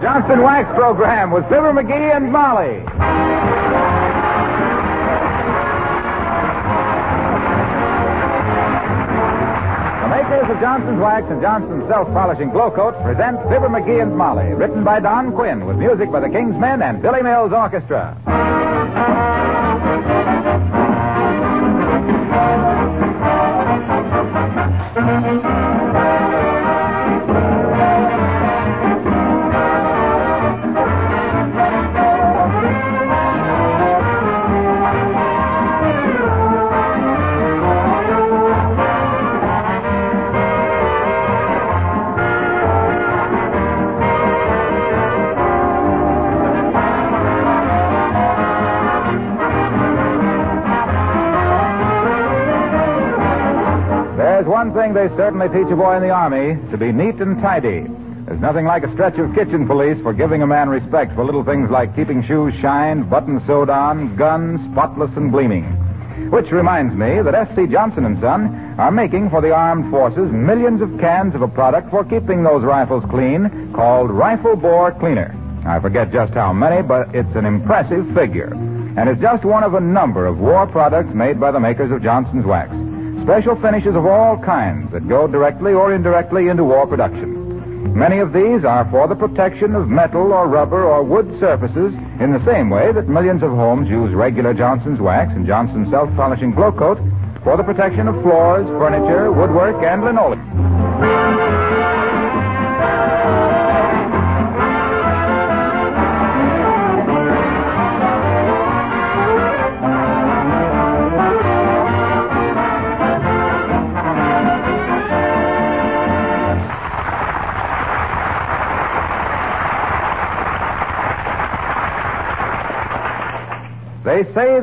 Johnson Wax program with Fibber McGee and Molly. The makers of Johnson's Wax and Johnson's Self-Polishing Glow Coat present Fibber McGee and Molly, written by Don Quinn with music by the King's Men and Billy Mills Orchestra. There's one thing they certainly teach a boy in the Army to be neat and tidy. There's nothing like a stretch of kitchen police for giving a man respect for little things like keeping shoes shined, buttons sewed on, guns spotless and gleaming. Which reminds me that S.C. Johnson and Son are making for the armed forces millions of cans of a product for keeping those rifles clean called Rifle Bore Cleaner. I forget just how many, but it's an impressive figure. And it's just one of a number of war products made by the makers of Johnson's Wax. Special finishes of all kinds that go directly or indirectly into war production. Many of these are for the protection of metal or rubber or wood surfaces in the same way that millions of homes use regular Johnson's Wax and Johnson's Self-Polishing Glow Coat for the protection of floors, furniture, woodwork, and linoleum.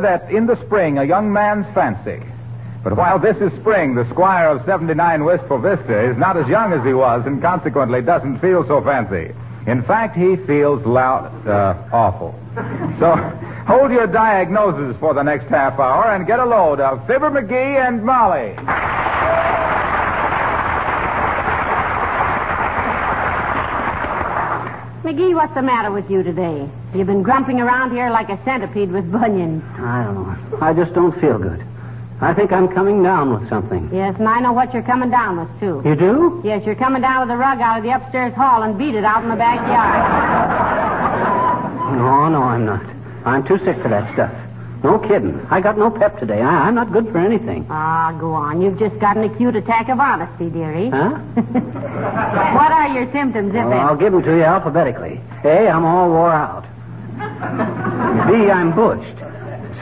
That in the spring a young man's fancy. But while this is spring, the squire of 79 Wistful Vista is not as young as he was and consequently doesn't feel so fancy. In fact, he feels loud, uh, awful. So hold your diagnoses for the next half hour and get a load of Fibber McGee and Molly. McGee, what's the matter with you today? You've been grumping around here like a centipede with bunions. I don't know. I just don't feel good. I think I'm coming down with something. Yes, and I know what you're coming down with, too. You do? Yes, you're coming down with the rug out of the upstairs hall and beat it out in the backyard. No, no, I'm not. I'm too sick for that stuff. No kidding. I got no pep today. I, I'm not good for anything. Ah, go on. You've just got an acute attack of honesty, dearie. Huh? what are your symptoms, if Well, any? I'll give them to you alphabetically. A, I'm all wore out. B, I'm bushed.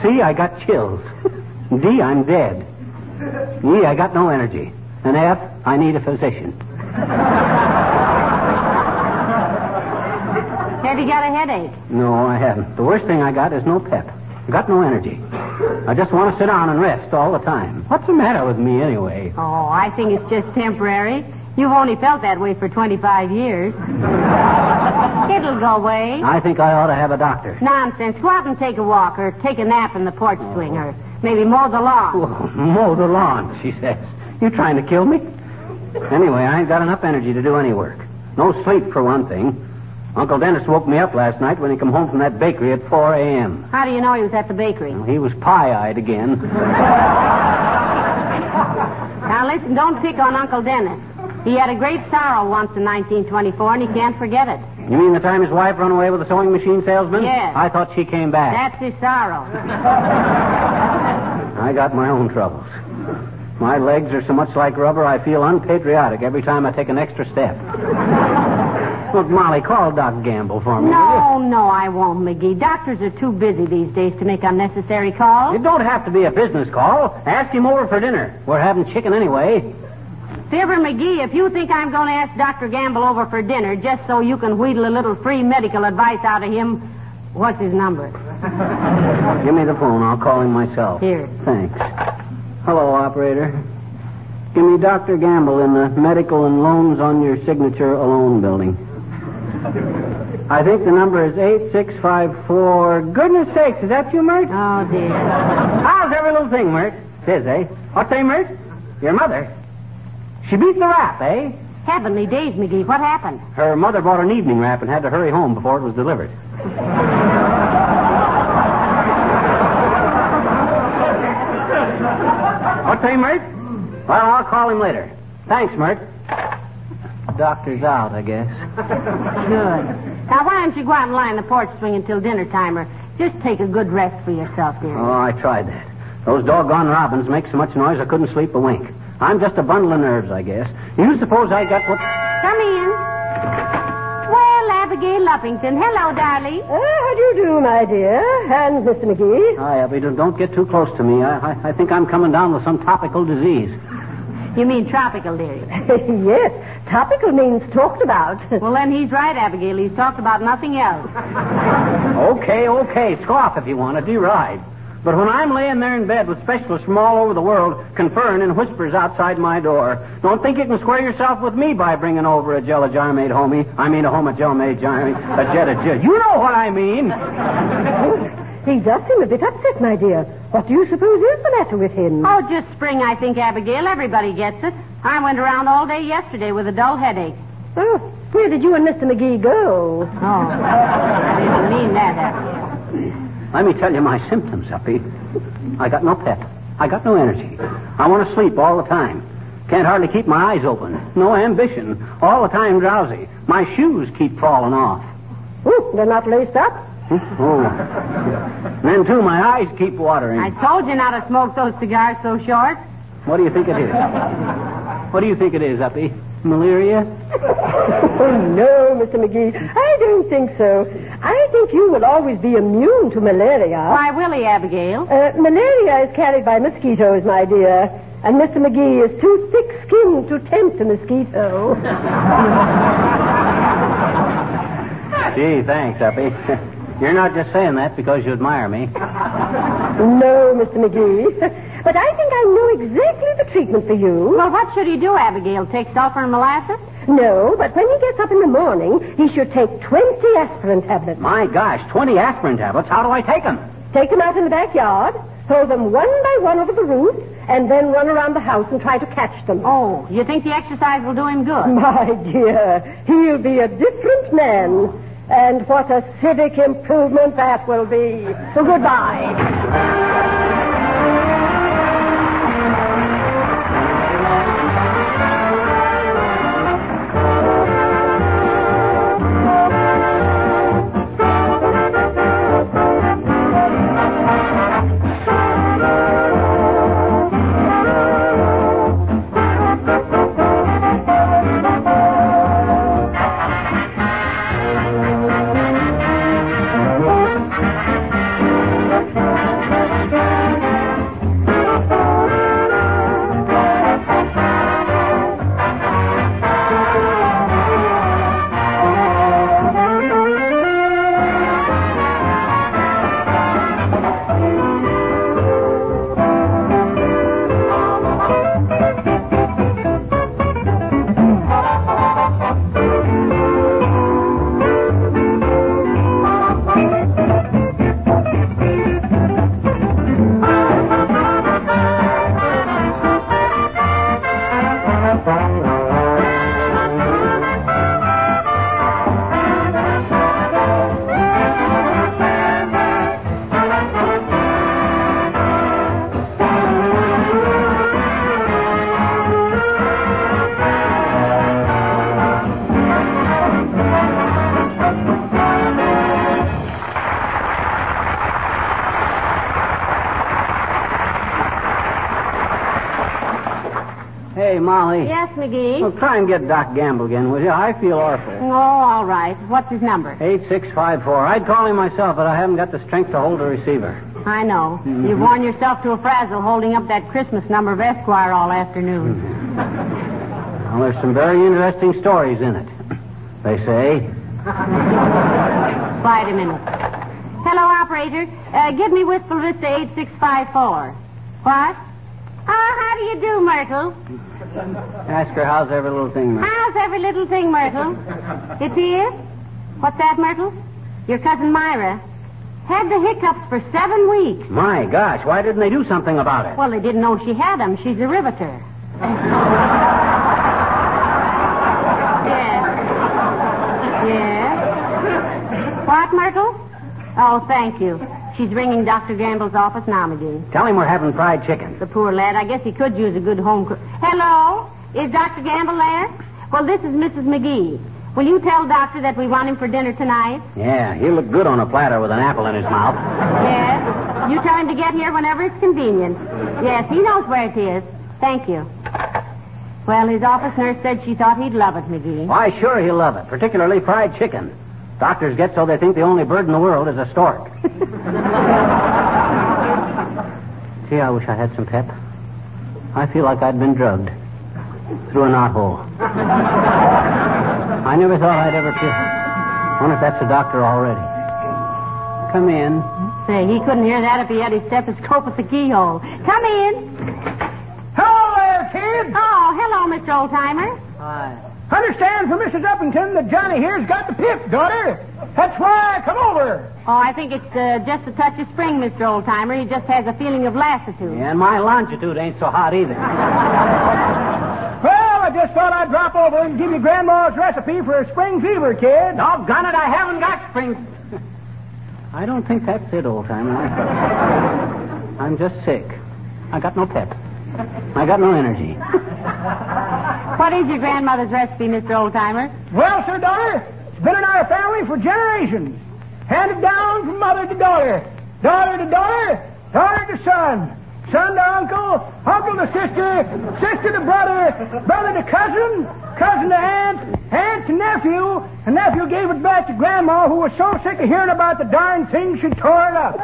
C, I got chills. D, I'm dead. E, I got no energy. And F, I need a physician. Have you got a headache? No, I haven't. The worst thing I got is no pep. I got no energy. I just want to sit down and rest all the time. What's the matter with me anyway? Oh, I think it's just temporary. You've only felt that way for 25 years. It'll go away. I think I ought to have a doctor. Nonsense. Go out and take a walk or take a nap in the porch swing or maybe mow the lawn. Oh, mow the lawn, she says. You trying to kill me? Anyway, I ain't got enough energy to do any work. No sleep, for one thing. Uncle Dennis woke me up last night when he come home from that bakery at 4 a.m. How do you know he was at the bakery? He was pie-eyed again. Now listen, don't pick on Uncle Dennis. He had a great sorrow once in 1924, and he can't forget it. You mean the time his wife run away with a sewing machine salesman? Yes. I thought she came back. That's his sorrow. I got my own troubles. My legs are so much like rubber, I feel unpatriotic every time I take an extra step. Look, Molly, call Doc Gamble for me. No, no, I won't, McGee. Doctors are too busy these days to make unnecessary calls. It don't have to be a business call. Ask him over for dinner. We're having chicken anyway. Fibber McGee, if you think I'm going to ask Dr. Gamble over for dinner just so you can wheedle a little free medical advice out of him, what's his number? Give me the phone. I'll call him myself. Here. Thanks. Hello, operator. Give me Dr. Gamble in the medical and loans on your signature alone building. I think the number is 8654. Goodness sakes, is that you, Myrt? Oh, dear. How's every little thing, Myrt? Tis, eh? What's say, Myrt? Your mother. She beat the rap, eh? Heavenly days, McGee. What happened? Her mother bought an evening wrap and had to hurry home before it was delivered. What's say, Myrt? Well, I'll call him later. Thanks, Myrt. Doctor's out, I guess. Good. Now, why don't you go out and lie on the porch swing until dinner timer? Just take a good rest for yourself, dear. Oh, I tried that. Those doggone robins make so much noise I couldn't sleep a wink. I'm just a bundle of nerves, I guess. You suppose I got what... Come in. Well, Abigail Uppington. Hello, darling. Uh, how do you do, my dear? And Mr. McGee? Hi, Abby, don't- don't get too close to me. I, I, I think I'm coming down with some topical disease. You mean tropical, dearie. yes, topical means talked about. Well, then he's right, Abigail. He's talked about nothing else. Okay, okay. Scoff if you want to. You're right. But when I'm laying there in bed with specialists from all over the world conferring in whispers outside my door, don't think you can square yourself with me by bringing over a jello jar made homie. I mean a homa jar made jar. A jet of jet. You know what I mean. he does seem a bit upset, my dear. What do you suppose is the matter with him? Oh, just spring, I think, Abigail. Everybody gets it. I went around all day yesterday with a dull headache. Oh, where did you and Mr. McGee go? Oh, I didn't mean that, Abigail. Let me tell you my symptoms, Uppy. I got no pep. I got no energy. I want to sleep all the time. Can't hardly keep my eyes open. No ambition. All the time drowsy. My shoes keep falling off. Oh, they're not laced up? Hmm? Oh. And then, too, my eyes keep watering. I told you not to smoke those cigars so short. What do you think it is? What do you think it is, Uppy? Malaria? Oh, no, Mr. McGee. I don't think so. I think you will always be immune to malaria. Why, Willie, Abigail? Uh, malaria is carried by mosquitoes, my dear. And Mr. McGee is too thick-skinned to tempt a mosquito. Gee, thanks, Uppy. You're not just saying that because you admire me. No, Mr. McGee. But I think I know exactly the treatment for you. Well, what should he do, Abigail? Take sulfur and molasses? No, but when he gets up in the morning, he should take 20 aspirin tablets. My gosh, 20 aspirin tablets. How do I take them? Take them out in the backyard, throw them one by one over the roof, and then run around the house and try to catch them. Oh, you think the exercise will do him good? My dear, he'll be a different man. And what a civic improvement that will be. So goodbye. Well, try and get Doc Gamble again, will you? I feel awful. Oh, all right. What's his number? 8654. I'd call him myself, but I haven't got the strength to hold the receiver. I know. You've worn yourself to a frazzle holding up that Christmas number of Esquire all afternoon. Well, there's some very interesting stories in it. They say. Wait a minute. Hello, operator. Uh, give me Wistful Vista 8654. What? Oh, how do you do, Myrtle? Ask her how's every little thing, Myrtle. How's every little thing, Myrtle? It is? Here? What's that, Myrtle? Your cousin Myra. Had the hiccups for seven weeks. My gosh, why didn't they do something about it? Well, they didn't know she had them. She's a riveter. yes. Yes. What, Myrtle? Oh, thank you. She's ringing Dr. Gamble's office now, McGee. Tell him we're having fried chicken. The poor lad. I guess he could use a good home cook. Hello? Is Dr. Gamble there? Well, this is Mrs. McGee. Will you tell Doctor that we want him for dinner tonight? Yeah, he'll look good on a platter with an apple in his mouth. Yes. You tell him to get here whenever it's convenient. Yes, he knows where it is. Thank you. Well, his office nurse said she thought he'd love it, McGee. Why, sure he'll love it, particularly fried chicken. Doctors get so they think the only bird in the world is a stork. Gee, I wish I had some pep. I feel like I'd been drugged through a knothole. I never thought I'd ever feel. Wonder if that's a doctor already. Come in. Say, he couldn't hear that if he had his stethoscope at the keyhole. Come in. Hello there, kid. Oh, hello, Mr. Oldtimer. Hi. Understand from Mrs. Uppington that Johnny here's got the pip, daughter. That's why I come over. Oh, I think it's uh, just a touch of spring, Mr. Oldtimer. He just has a feeling of lassitude. Yeah, and my longitude ain't so hot either. Well, I just thought I'd drop over and give you Grandma's recipe for a spring fever, kid. Doggone it, I haven't got spring. I don't think that's it, Oldtimer. I'm just sick. I got no pep. I got no energy. What is your grandmother's recipe, Mr. Oldtimer? Well, sir, daughter, it's been in our family for generations. Handed down from mother to daughter, daughter to daughter, daughter to son, son to uncle, uncle to sister, sister to brother, brother to cousin, cousin to aunt, aunt to nephew, and nephew gave it back to grandma who was so sick of hearing about the darn thing she tore it up.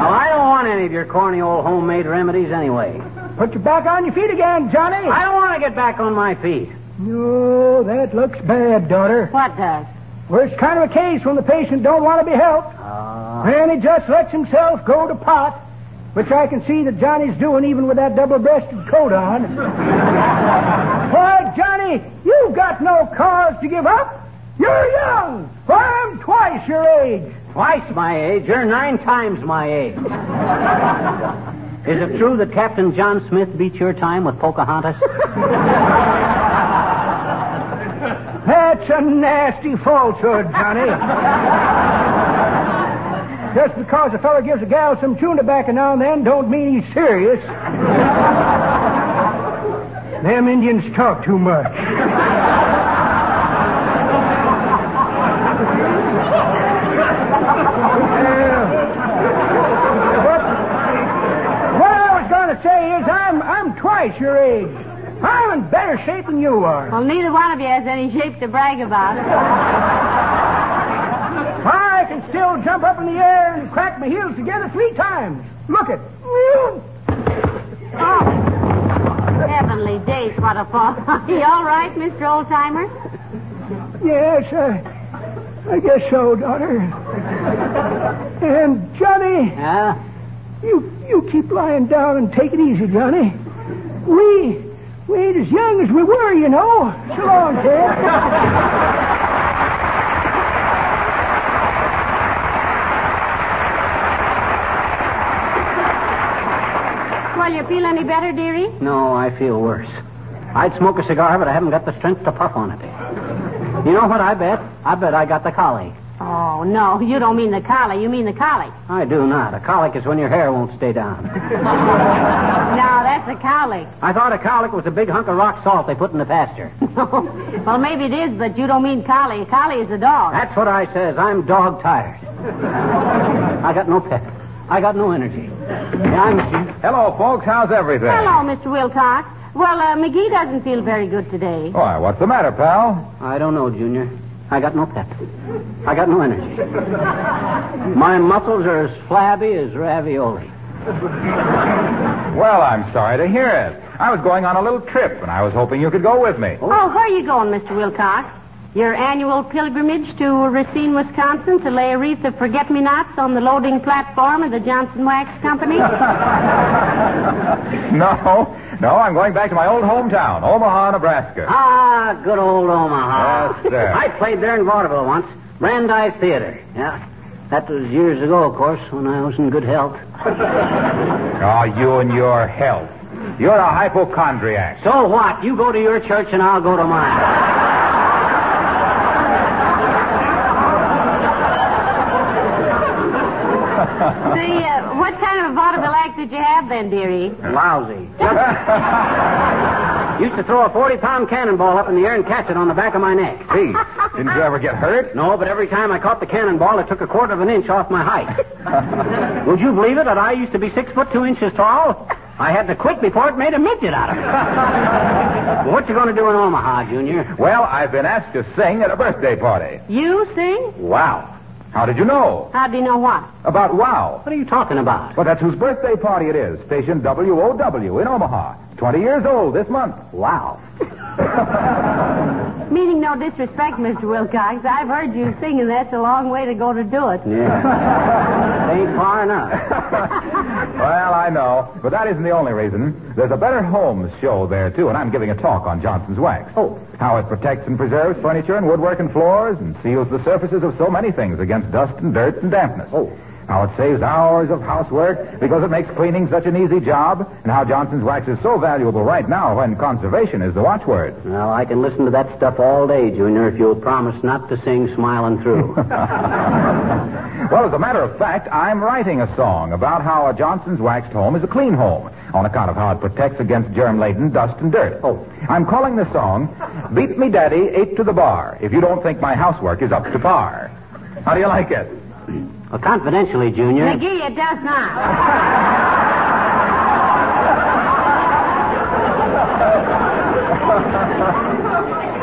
Well, I don't want any of your corny old homemade remedies anyway. Put you back on your feet again, Johnny. I don't want to get back on my feet. No, that looks bad, daughter. What does? Well, it's kind of a case when the patient don't want to be helped. Uh, And he just lets himself go to pot, which I can see that Johnny's doing even with that double-breasted coat on. Why, Johnny, you've got no cause to give up. You're young. Why, I'm twice your age. Twice my age. You're nine times my age. Is it true that Captain John Smith beat your time with Pocahontas? That's a nasty falsehood, Johnny. Just because a fellow gives a gal some chewing tobacco now and then don't mean he's serious. Them Indians talk too much. What, what I was going to say is I'm I'm twice your age. I'm in better shape than you are. Well, neither one of you has any shape to brag about. I can still jump up in the air and crack my heels together three times. Look it. Oh, heavenly days, what a fall. Are you all right, Mr. Oldtimer? Yes, I, I guess so, daughter. And Johnny, Huh? you you keep lying down and take it easy, Johnny. We we ain't as young as we were, you know. So long, Ted. Well, you feel any better, dearie? No, I feel worse. I'd smoke a cigar, but I haven't got the strength to puff on it. You know what I bet? I bet I got the colic. Oh, no, you don't mean the collie. You mean the colic. I do not. A colic is when your hair won't stay down. No, that's a colic. I thought a colic was a big hunk of rock salt they put in the pasture. well, maybe it is, but you don't mean collie. Collie is a dog. That's what I says. I'm dog tired. I got no pep. I got no energy. Yeah, I'm Mr. Hello, folks. How's everything? Hello, Mr. Wilcox. Well, uh, McGee doesn't feel very good today. Why, what's the matter, pal? I don't know, Junior. I got no pep. I got no energy. My muscles are as flabby as ravioli. Well, I'm sorry to hear it. I was going on a little trip, and I was hoping you could go with me. Oh, where are you going, Mr. Wilcox? Your annual pilgrimage to Racine, Wisconsin to lay a wreath of forget-me-nots on the loading platform of the Johnson Wax Company? No, no, I'm going back to my old hometown, Omaha, Nebraska. Ah, good old Omaha. Yes, sir. I played there in vaudeville once. Brandeis Theater. Yeah. That was years ago, of course, when I was in good health. Oh, you and your health. You're a hypochondriac. So what? You go to your church and I'll go to mine. Say, uh, what kind of a vaudeville act did you have then, dearie? Lousy. Used to throw a 40 pound cannonball up in the air and catch it on the back of my neck. Pete, didn't you ever get hurt? No, but every time I caught the cannonball, it took a quarter of an inch off my height. Would you believe it that I used to be six foot two inches tall? I had to quit before it made a midget out of me. well, what you going to do in Omaha, Junior? Well, I've been asked to sing at a birthday party. You sing? Wow. How did you know? How do you know what? About Wow. What are you talking about? Well, that's whose birthday party it is. Station WOW in Omaha. 20 years old this month. Wow. Meaning no disrespect, Mr. Wilcox. I've heard you sing, and that's a long way to go to do it. Yeah. Ain't far enough. Well, I know, but that isn't the only reason. There's a Better Homes show there, too, and I'm giving a talk on Johnson's Wax. Oh. How it protects and preserves furniture and woodwork and floors and seals the surfaces of so many things against dust and dirt and dampness. Oh. How it saves hours of housework because it makes cleaning such an easy job, and how Johnson's Wax is so valuable right now when conservation is the watchword. Well, I can listen to that stuff all day, Junior, if you'll promise not to sing smiling through. Well, as a matter of fact, I'm writing a song about how a Johnson's waxed home is a clean home on account of how it protects against germ-laden dust and dirt. Oh. I'm calling the song Beat Me Daddy Eight to the Bar if you don't think my housework is up to par. How do you like it? Well, confidentially, Junior. McGee, it does not.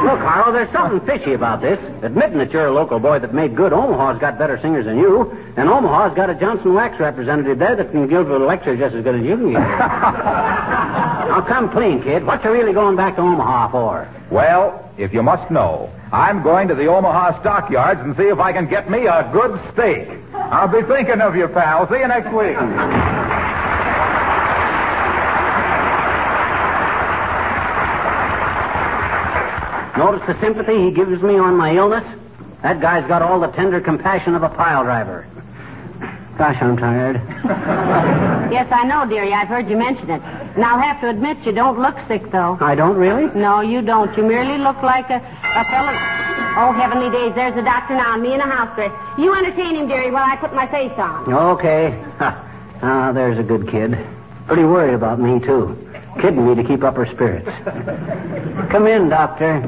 Look, Harlow, there's something fishy about this. Admitting that you're a local boy that made good, Omaha's got better singers than you, and Omaha's got a Johnson Wax representative there that can give a lecture just as good as you can give. now, come clean, kid. What you really going back to Omaha for? Well, if you must know, I'm going to the Omaha stockyards and see if I can get me a good steak. I'll be thinking of you, pal. See you next week. Notice the sympathy he gives me on my illness? That guy's got all the tender compassion of a pile driver. Gosh, I'm tired. Yes, I know, dearie. I've heard you mention it. And I'll have to admit you don't look sick, though. I don't really? No, you don't. You merely look like a, a fellow. Oh, heavenly days. There's the doctor now, and me in a house dress. You entertain him, dearie, while I put my face on. Okay. Ah, there's a good kid. Pretty worried about me, too. Kidding me to keep up her spirits. Come in, doctor.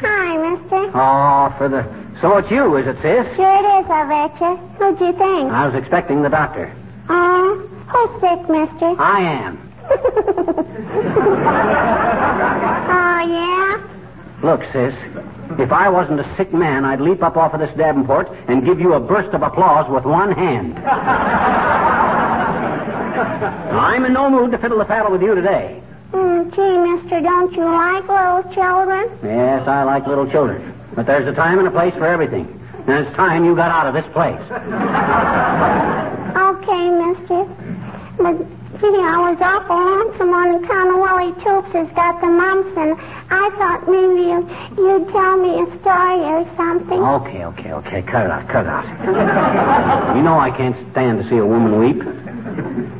Hi, mister. Oh, for the. So it's you, is it, sis? Sure it is, I betcha. Who'd you think? I was expecting the doctor. Oh, who's sick, mister? I am. Oh, yeah? Look, sis, if I wasn't a sick man, I'd leap up off of this Davenport and give you a burst of applause with one hand. I'm in no mood to fiddle the paddle with you today. Mm, gee, mister, don't you like little children? Yes, I like little children. But there's a time and a place for everything. And it's time you got out of this place. Okay, mister. But, I was awful lonesome on account of Willie Toops has got the mumps, and I thought maybe you, you'd tell me a story or something. Okay, okay, okay. Cut it out, cut it out. you know I can't stand to see a woman weep.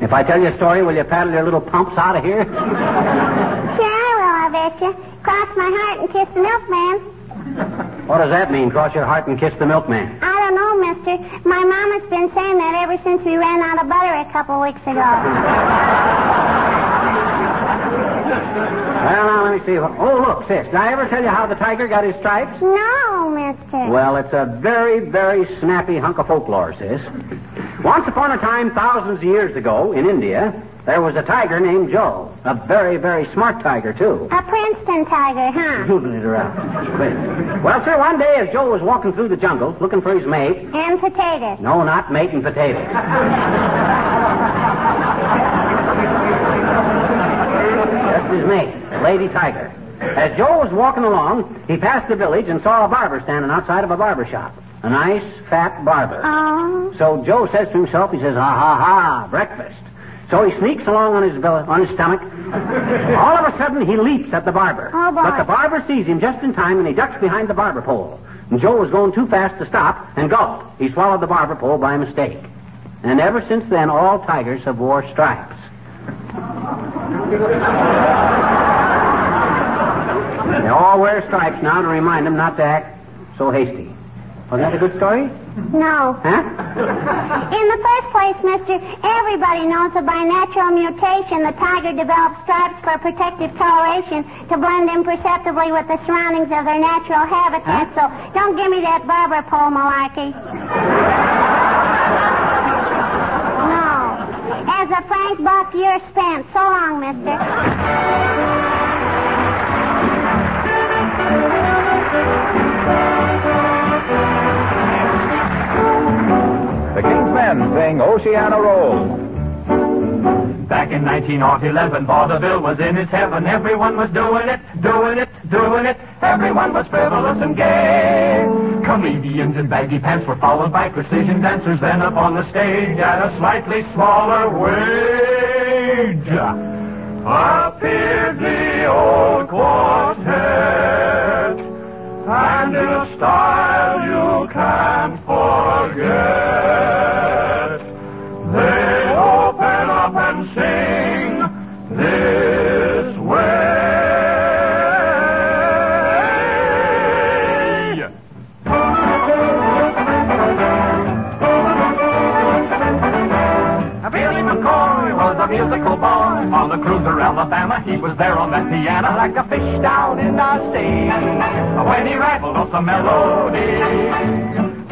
If I tell you a story, will you paddle your little pumps out of here? Sure I will, I bet you. Cross my heart and kiss the milkman. What does that mean? Cross your heart and kiss the milkman. I don't know, mister. My mama's been saying that ever since we ran out of butter a couple weeks ago. Well, now, let me see. Oh, look, sis. Did I ever tell you how the tiger got his stripes? No, mister. Well, it's a very, very snappy hunk of folklore, sis. Once upon a time, thousands of years ago, in India, there was a tiger named Joe. A very, very smart tiger, too. A Princeton tiger, huh? It around. Well, sir, one day as Joe was walking through the jungle looking for his mate. And potatoes. No, not mate and potatoes. Just his mate, Lady Tiger. As Joe was walking along, he passed the village and saw a barber standing outside of a barber shop. A nice, fat barber. Oh. So Joe says to himself, he says, ha ha ha, breakfast. So he sneaks along on his belly, on his stomach. All of a sudden, he leaps at the barber. Oh, boy. But the barber sees him just in time, and he ducks behind the barber pole. And Joe was going too fast to stop, and gulp, he swallowed the barber pole by mistake. And ever since then, all tigers have wore stripes. They all wear stripes now to remind them not to act so hasty. Oh, Wasn't that a good story? No. Huh? In the first place, mister, everybody knows that by natural mutation, the tiger develops stripes for protective coloration to blend imperceptibly with the surroundings of their natural habitat. So don't give me that barber pole malarkey. no. As a Frank Buck, you're spent. So long, mister. Men sing Oceana Roll. Back in 1911, vaudeville was in its heaven. Everyone was doing it, doing it, doing it. Everyone was frivolous and gay. Comedians in baggy pants were followed by precision dancers. Then up on the stage at a slightly smaller wage appeared the old quartet. And in a style He was there on that piano like a fish down in the sea. When he rattled off the melody,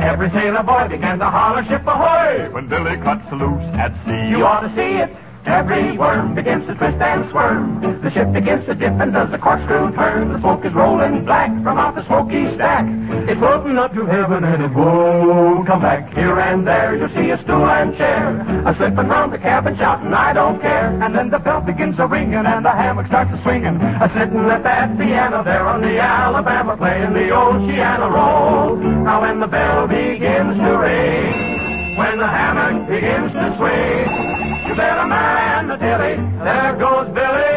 every sailor boy began to holler, ship ahoy! When Billy cuts loose at sea, you ought to see it. Every worm begins to twist and squirm. The ship begins to dip and does a corkscrew turn. The smoke is rolling black from out the smoky stack. It's floating up to heaven and it won't come back. Here and there you'll see a stool and chair. A slipping round the cabin shouting, I don't care. And then the bell begins a ringing and the hammock starts a swinging. A sitting at that piano there on the Alabama playing the Oceana roll. Now when the bell begins to ring, when the hammock begins to swing, better man the. There goes Billy.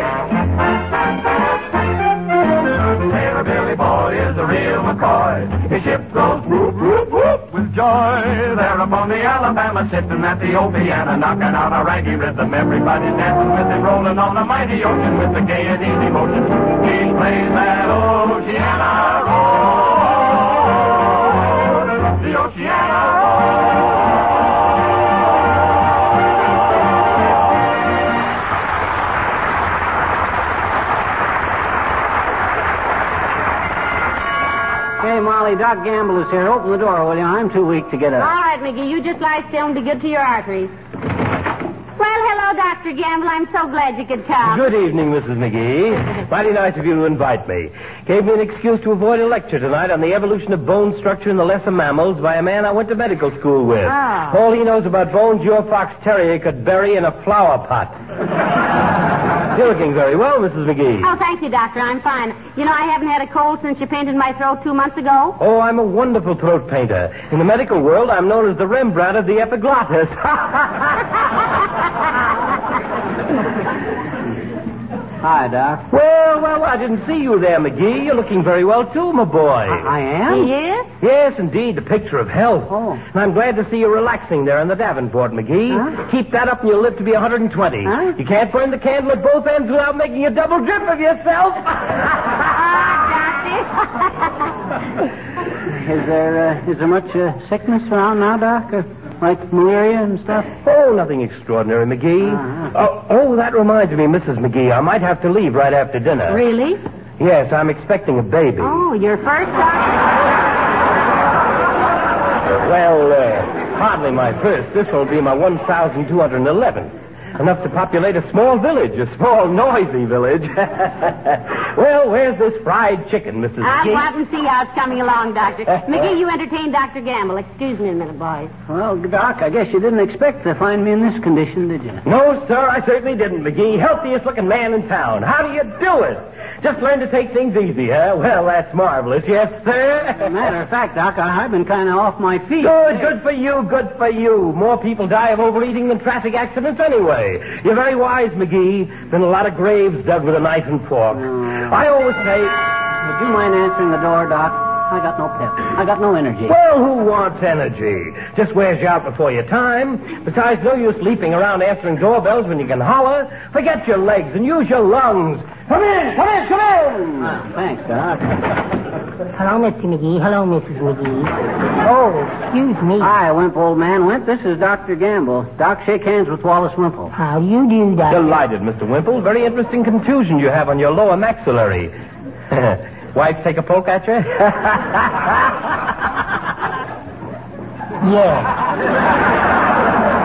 Sailor Billy Boy is a real McCoy. His ship goes whoop, whoop, whoop with joy. There upon the Alabama, sitting at the old piano, knocking out a raggy rhythm. Everybody's dancing with him, rolling on the mighty ocean with the gay and easy motion. He plays that Oceana roll. The Oceana roll. Hey, Doc Gamble is here. Open the door, will you? I'm too weak to get up. All right, McGee, you just lie still and be good to your arteries. Well, hello, Dr. Gamble. I'm so glad you could come. Good evening, Mrs. McGee. Mighty nice of you to invite me. Gave me an excuse to avoid a lecture tonight on the evolution of bone structure in the lesser mammals by a man I went to medical school with. Ah. All he knows about bones your fox terrier could bury in a flower pot. You're looking very well, Mrs. McGee. Oh, thank you, Doctor. I'm fine. You know, I haven't had a cold since you painted my throat two months ago. Oh, I'm a wonderful throat painter. In the medical world, I'm known as the Rembrandt of the epiglottis. Hi, Doc. well, well, I didn't see you there, McGee. You're looking very well, too, my boy. I am? He is? Yes, indeed, the picture of health. Oh. And I'm glad to see you relaxing there on the Davenport, McGee. Huh? Keep that up and you'll live to be 120. Huh? You can't burn the candle at both ends without making a double drip of yourself. Is there, uh, is there much uh, sickness around now, Doc? Uh, like malaria and stuff? oh, nothing extraordinary, McGee. Uh-huh. Oh, oh, that reminds me, Mrs. McGee, I might have to leave right after dinner. Really? Yes, I'm expecting a baby. Oh, your first doctor? Well, uh, hardly my first. This will be my 1,211. Enough to populate a small village, a small, noisy village. well, where's this fried chicken, Mrs. I'll McGee? go out and see how it's coming along, Doctor. Uh, McGee, uh. you entertain Dr. Gamble. Excuse me a minute, boys. Well, Doc, I guess you didn't expect to find me in this condition, did you? No, sir, I certainly didn't, McGee. Healthiest looking man in town. How do you do it? Just learn to take things easy, huh? Well, that's marvelous. Yes, sir. Matter of fact, Doc, I, I've been kind of off my feet. Good, good for you, good for you. More people die of overeating than traffic accidents anyway. You're very wise, McGee. Been a lot of graves dug with a knife and fork. Mm. I always say, Would you mind answering the door, Doc? I got no pep. I got no energy. well, who wants energy? Just wears you out before your time. Besides, no use leaping around answering doorbells when you can holler. Forget your legs and use your lungs. Come in, come in, come in. Ah, thanks, Doc. Hello, Mr. McGee. Hello, Mrs. McGee. Oh, excuse me. Hi, Wimp, old man. Wimp, this is Dr. Gamble. Doc, shake hands with Wallace Wimple. How do you do, Doctor? Delighted, Mr. Wimple. Very interesting contusion you have on your lower maxillary. Wife take a poke at you? Yes.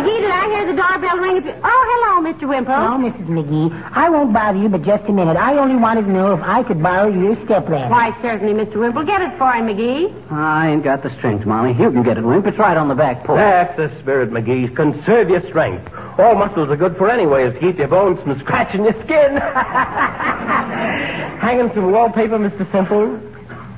McGee, did I hear the doorbell ring? If you... Oh, hello, Mr. Wimple. Oh, hello, Mrs. McGee. I won't bother you but just a minute. I only wanted to know if I could borrow your stepladder. Why, certainly, Mr. Wimple. Get it for him, McGee. I ain't got the strength, Molly. You can get it, Wimp. It's right on the back porch. That's the spirit, McGee. Conserve your strength. All muscles are good for anyway, is to keep your bones from scratching your skin. Hanging some wallpaper, Mr. Simple?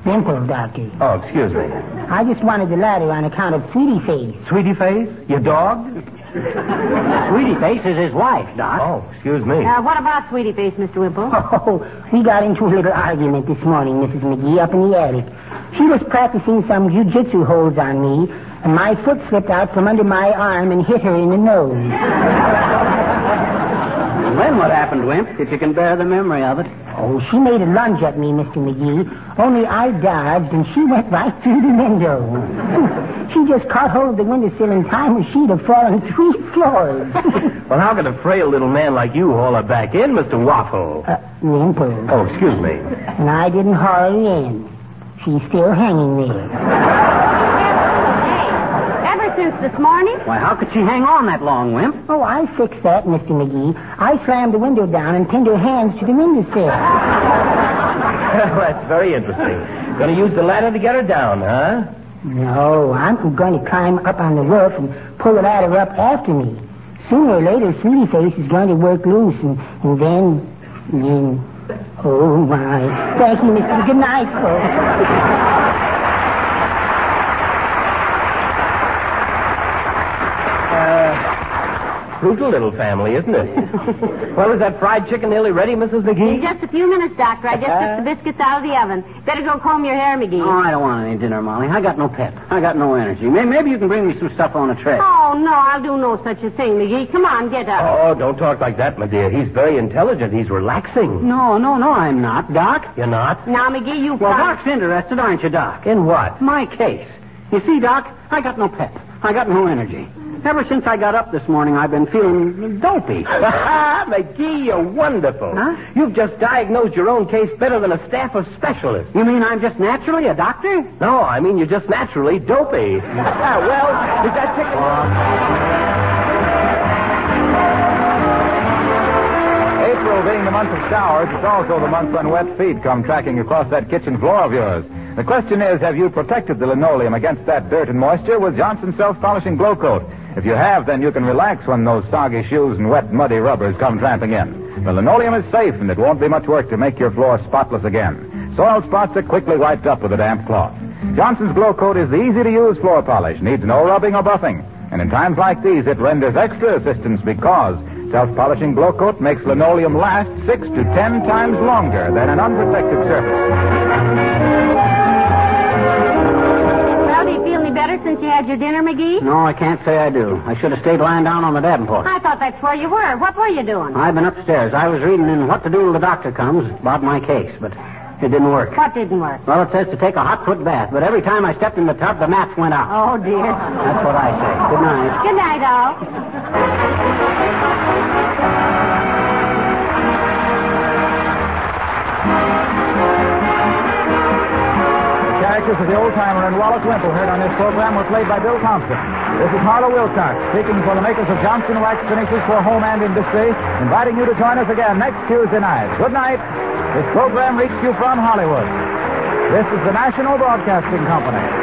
Simple, Doctor. Oh, excuse me. I just wanted the ladder on account of Sweetie Face. Sweetie Face? Your dog? Sweetie Face is his wife, Doc. Oh, excuse me. Uh, what about Sweetie Face, Mr. Wimple? Oh, we got into a little argument this morning, Mrs. McGee, up in the attic. She was practicing some jujitsu holds on me, and my foot slipped out from under my arm and hit her in the nose. And then what happened, Wimp, if you can bear the memory of it? Oh, she made a lunge at me, Mr. McGee. Only I dodged, and she went right through the window. she just caught hold of the windowsill in time, or she'd have fallen three floors. Well, how can a frail little man like you haul her back in, Mr. Waffle? uh, Wimple. Oh, excuse me. And I didn't haul her in. She's still hanging there. Ever since this morning? Why, how could she hang on that long, Wimp? Oh, I fixed that, Mr. McGee. I slammed the window down and pinned her hands to the windowsill. That's very interesting. Going to use the ladder to get her down, huh? No, I'm going to climb up on the roof and pull the ladder up after me. Sooner or later, Sweetie Face is going to work loose, and, and then, then, oh my! Thank you, Mister. Good night, folks. Brutal little family, isn't it? well, is that fried chicken nearly ready, Mrs. McGee? In McGee? just a few minutes, Doctor. I just took uh-huh. the biscuits out of the oven. Better go comb your hair, McGee. Oh, I don't want any dinner, Molly. I got no pep. I got no energy. Maybe you can bring me some stuff on a tray. Oh, no, I'll do no such a thing, McGee. Come on, get up. Oh, don't talk like that, my dear. He's very intelligent. He's relaxing. No, no, no, I'm not, Doc. You're not? Now, McGee, you Well, promised- Doc's interested, aren't you, Doc? In what? My case. You see, Doc, I got no pep. I got no energy. Ever since I got up this morning, I've been feeling dopey. Ha ha, McGee, you're wonderful. Huh? You've just diagnosed your own case better than a staff of specialists. You mean I'm just naturally a doctor? No, I mean you're just naturally dopey. Ah, well, is that chicken... April being the month of showers, it's also the month when wet feet come tracking across that kitchen floor of yours. The question is, have you protected the linoleum against that dirt and moisture with Johnson Self-Polishing Glow Coat? If you have, then you can relax when those soggy shoes and wet, muddy rubbers come tramping in. The linoleum is safe, and it won't be much work to make your floor spotless again. Soiled spots are quickly wiped up with a damp cloth. Johnson's Glow Coat is the easy-to-use floor polish, needs no rubbing or buffing. And in times like these, it renders extra assistance because self-polishing Glow Coat makes linoleum last six to ten times longer than an unprotected surface. Since you had your dinner, McGee? No, I can't say I do. I should have stayed lying down on the Davenport. I thought that's where you were. What were you doing? I've been upstairs. I was reading in What to Do Till the Doctor Comes about my case, but it didn't work. What didn't work? Well, it says to take a hot foot bath, but every time I stepped in the tub, the match went out. Oh, dear. That's what I say. Good night. Good night, all. Characters of the old timer and Wallace Wimple heard on this program were played by Bill Thompson. This is Harlow Wilcox speaking for the makers of Johnson Wax Finishes for Home and Industry, inviting you to join us again next Tuesday night. Good night. This program reached you from Hollywood. This is the National Broadcasting Company.